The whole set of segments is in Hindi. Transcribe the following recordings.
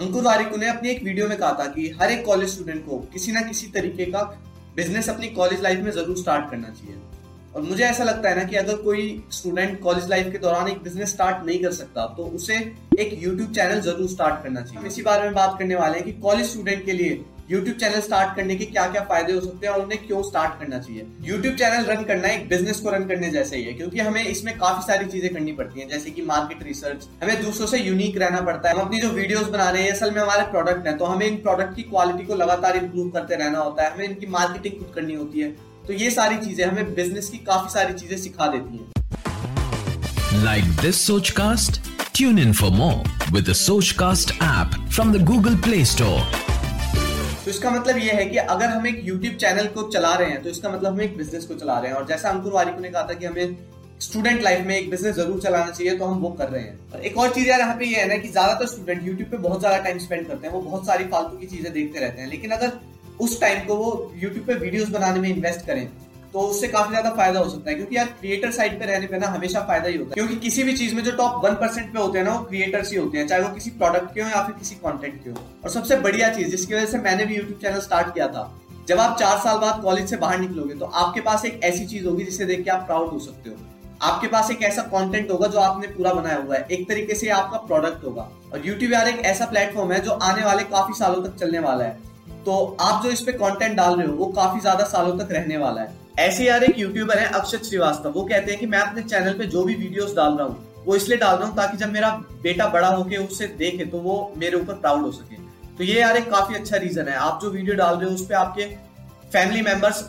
अंकुर वारिको ने अपनी एक वीडियो में कहा था कि हर एक कॉलेज स्टूडेंट को किसी ना किसी तरीके का बिज़नेस अपनी कॉलेज लाइफ में ज़रूर स्टार्ट करना चाहिए। और मुझे ऐसा लगता है ना कि अगर कोई स्टूडेंट कॉलेज लाइफ के दौरान एक बिज़नेस स्टार्ट नहीं कर सकता तो उसे एक यूट्यूब चैनल ज़रूर स्टार्ट करना चाहिए। इसी बारे में बात करने वाले हैं कि कॉलेज स्टूडेंट के लिए यूट्यूब चैनल स्टार्ट करने के क्या क्या फ़ायदे हो सकते हैं और उन्हें क्यों स्टार्ट करना चाहिए? यूट्यूब चैनल रन करना एक बिज़नेस को रन करने जैसे ही है, क्योंकि हमें इसमें काफ़ी सारी चीज़ें करनी पड़ती हैं, जैसे कि मार्केट रिसर्च हमें दूसरों से यूनिक रहना पड़ता है। हम अपनी जो वीडियोस बना रहे हैं, असल में हमारे प्रोडक्ट है तो हमें इन प्रोडक्ट की क्वालिटी को लगातार इंप्रूव करते रहना होता है, हमें इनकी मार्केटिंग खुद करनी होती है। तो ये सारी चीज़ें हमें बिज़नेस की काफ़ी सारी चीज़ें सिखा देती हैं। Like this Sochcast tune in for more with the Sochcast app from the Google Play Store तो इसका मतलब ये है कि अगर हम एक यूट्यूब चैनल को चला रहे हैं तो इसका मतलब हम एक बिज़नेस को चला रहे हैं। और जैसा अंकुर वारिको ने कहा था कि हमें स्टूडेंट लाइफ में एक बिज़नेस ज़रूर चलाना चाहिए तो हम वो कर रहे हैं। और एक और चीज़ यार यहाँ पे ये है ना कि ज़्यादातर स्टूडेंट यूट्यूब पे बहुत ज़्यादा टाइम स्पेंड करते हैं, वो बहुत सारी फालतू की चीज़ें देखते रहते हैं। लेकिन अगर उस टाइम को वो यूट्यूब पे वीडियोज़ बनाने में इन्वेस्ट करें तो उससे काफ़ी ज़्यादा फ़ायदा हो सकता है, क्योंकि यार क्रिएटर साइड पे रहने पे ना हमेशा फ़ायदा ही होता है। क्योंकि किसी भी चीज़ में जो टॉप वन परसेंट पे होते हैं ना, वो क्रिएटर्स ही होते हैं, चाहे वो किसी प्रोडक्ट के हो या फिर किसी कंटेंट के हो। और सबसे बढ़िया चीज़, जिसकी वजह से मैंने भी यूट्यूब चैनल स्टार्ट किया था, जब आप चार साल बाद कॉलेज से बाहर निकलोगे तो आपके पास एक ऐसी चीज़ होगी जिसे देख के आप प्राउड हो सकते हो। आपके पास एक ऐसा कंटेंट होगा जो आपने पूरा बनाया हुआ है, एक तरीके से आपका प्रोडक्ट होगा। और यूट्यूब यार एक ऐसा प्लेटफॉर्म है जो आने वाले काफ़ी सालों तक चलने वाला है। तो आप जो इस पे कंटेंट डाल रहे हो, वो काफ़ी ज़्यादा सालों तक रहने वाला है। ऐसे यार एक यूट्यूबर है, अक्षत श्रीवास्तव। वो कहते हैं कि मैं अपने चैनल पे जो भी वीडियोस डाल रहा हूँ, वो इसलिए डाल रहा हूँ ताकि जब मेरा बेटा बड़ा होके उससे देखे तो वो मेरे ऊपर प्राउड हो सके। तो ये यार एक काफ़ी अच्छा रीजन है। आप जो वीडियो डाल रहे हो, उस पर आपके फैमिली मेंबर्स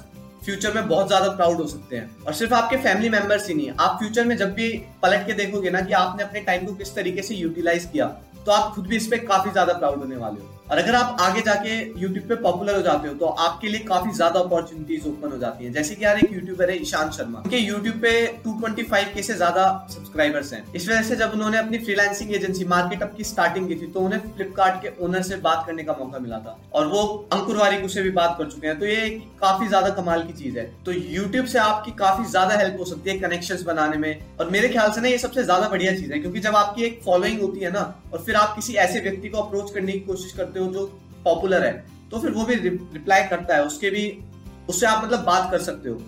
फ्यूचर में बहुत ज़्यादा प्राउड हो सकते हैं। और सिर्फ़ आपके फैमिली मेंबर्स ही नहीं, आप फ्यूचर में जब भी पलट के देखोगे ना कि आपने अपने टाइम को किस तरीके से यूटिलाइज किया तो आप खुद भी इस पे काफ़ी ज़्यादा प्राउड होने वाले हो। और अगर आप आगे जाके यूट्यूब पे पॉपुलर हो जाते हो तो आपके लिए काफ़ी ज़्यादा अपॉर्चुनिटीज़ ओपन हो जाती हैं। जैसे कि यार एक यूट्यूबर है ईशांत शर्मा। के यूट्यूब पे 225 के से ज़्यादा सब्सक्राइबर्स हैं। इस वजह से जब उन्होंने अपनी फ्रीलांसिंग एजेंसी मार्केट अप की स्टार्टिंग की थी तो उन्हें फ्लिपकार्ट के ओनर से बात करने का मौका मिला था। और वो अंकुर वारिक से भी बात कर चुके हैं। तो ये काफ़ी ज़्यादा कमाल की चीज़ है। तो यूट्यूब से आपकी काफ़ी ज़्यादा हेल्प हो सकती है कनेक्शन बनाने में। और मेरे ख्याल से ना, ये सबसे ज़्यादा बढ़िया चीज़ है। क्योंकि जब आपकी एक फॉलोइंग होती है ना, और फिर आप किसी ऐसे व्यक्ति को अप्रोच करने की कोशिश करते हो जो पॉपुलर है। तो फिर वो भी रिप्लाई करता है, उसके भी, उससे आप मतलब बात कर सकते हो।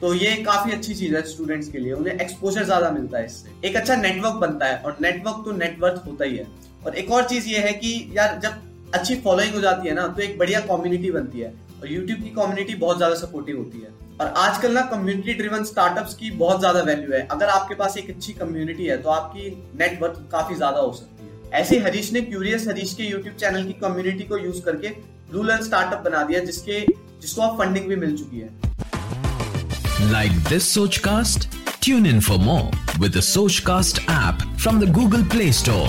तो ये काफ़ी अच्छी चीज़ है स्टूडेंट्स के लिए, उन्हें एक्सपोजर ज़्यादा मिलता है इससे। एक अच्छा नेटवर्क बनता है, और नेटवर्क तो नेटवर्क होता ही है। और एक और चीज़ ये है कि यार, जब अच्छी फॉलोइंग हो जाती है ना तो एक बढ़िया कम्युनिटी बनती है। और यूट्यूब की कम्युनिटी बहुत ज़्यादा सपोर्टिव होती है। और आजकल ना कम्युनिटी ड्रिवन स्टार्टअप्स की बहुत ज़्यादा वैल्यू है। अगर आपके पास एक अच्छी कम्युनिटी है तो आपकी नेटवर्क काफ़ी ज़्यादा हो सकती है। ऐसे हरीश ने क्यूरियस हरीश के यूट्यूब चैनल की कम्युनिटी को यूज़ करके रूल एंड स्टार्टअप बना दिया जिसके जिसको अब फंडिंग भी मिल चुकी है। Like this Sochcast tune in for more with Sochcast app from the Google Play Store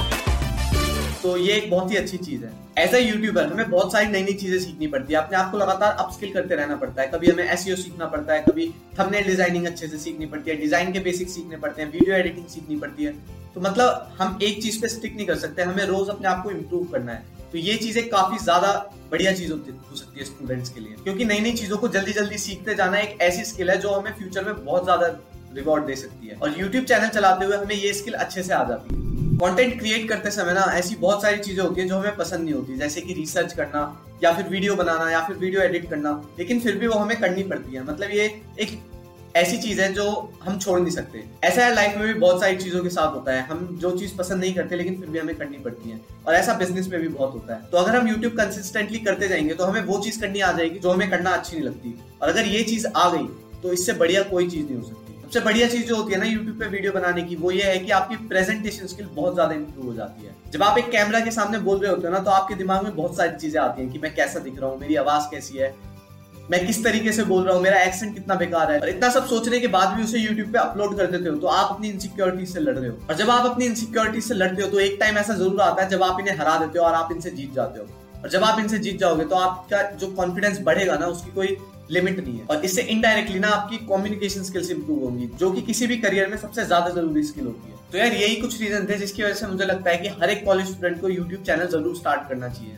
तो ये एक बहुत ही अच्छी चीज़ है। एज ए यूट्यूबर हमें बहुत सारी नई नई चीज़ें सीखनी पड़ती है। अपने आप को लगातार अपस्किल करते रहना पड़ता है। कभी हमें एस सीखना पड़ता है कभी थंबनेल डिज़ाइनिंग अच्छे से सीखनी पड़ती है डिज़ाइन के बेसिक सीखने पड़ते हैं वीडियो एडिटिंग सीखनी पड़ती है। तो मतलब हम एक चीज़ पे स्टिक नहीं कर सकते, हमें रोज अपने आप को इम्प्रूव करना है। तो ये चीज़ें काफ़ी ज़्यादा बढ़िया चीज़ होती, हो सकती है स्टूडेंट्स के लिए। क्योंकि नई नई चीज़ों को जल्दी जल्दी सीखते जाना एक ऐसी स्किल है जो हमें फ्यूचर में बहुत ज़्यादा रिवॉर्ड दे सकती है। और यूट्यूब चैनल चलाते हुए हमें ये स्किल अच्छे से आ जाती है। कंटेंट क्रिएट करते समय ना ऐसी बहुत सारी चीज़ें होती हैं जो हमें पसंद नहीं होती, जैसे कि रिसर्च करना, या फिर वीडियो बनाना, या फिर वीडियो एडिट करना, लेकिन फिर भी वो हमें करनी पड़ती है। मतलब ये एक ऐसी चीज़ है जो हम छोड़ नहीं सकते। ऐसा है लाइफ में भी बहुत सारी चीज़ों के साथ होता है। हम जो चीज़ पसंद नहीं करते, लेकिन फिर भी हमें करनी पड़ती है। और ऐसा बिज़नेस में भी बहुत होता है। तो अगर हम यूट्यूब कंसिस्टेंटली करते जाएँगे तो हमें वो चीज़ करनी आ जाएगी जो हमें करना अच्छी नहीं लगती। और अगर ये चीज़ आ गई तो इससे बढ़िया कोई चीज़ नहीं हो सकती। सबसे बढ़िया चीज़ जो होती है ना यूट्यूब पे वीडियो बनाने की, वो ये है कि आपकी प्रेजेंटेशन स्किल बहुत ज़्यादा इंप्रूव हो जाती है। जब आप एक कैमरा के सामने बोल रहे होते हो ना तो आपके दिमाग में बहुत सारी चीज़ें आती हैं कि मैं कैसा दिख रहा हूँ, मेरी आवाज़ कैसी है मैं किस तरीके से बोल रहा हूँ, मेरा एक्सेंट कितना बेकार है। और इतना सब सोचने के बाद भी उसे यूट्यूब पे अपलोड कर देते हो तो आप अपनी इनसिक्योरिटी से लड़ रहे हो। और जब आप अपनी इनसिक्योरिटी से लड़ते हो तो एक टाइम ऐसा ज़रूर आता है जब आप इन्हें हरा देते हो और आप इनसे जीत जाते हो। और जब आप इनसे जीत जाओगे तो आपका जो कॉन्फिडेंस बढ़ेगा ना, उसकी कोई लिमिट नहीं है। और इससे इनडायरेक्टली ना आपकी कम्युनिकेशन स्किल्स इंप्रूव होंगी, जो कि किसी भी करियर में सबसे ज़्यादा ज़रूरी स्किल होती है। तो यार, यही कुछ रीजन थे जिसकी वजह से मुझे लगता है कि हर एक कॉलेज स्टूडेंट को यूट्यूब चैनल ज़रूर स्टार्ट करना चाहिए।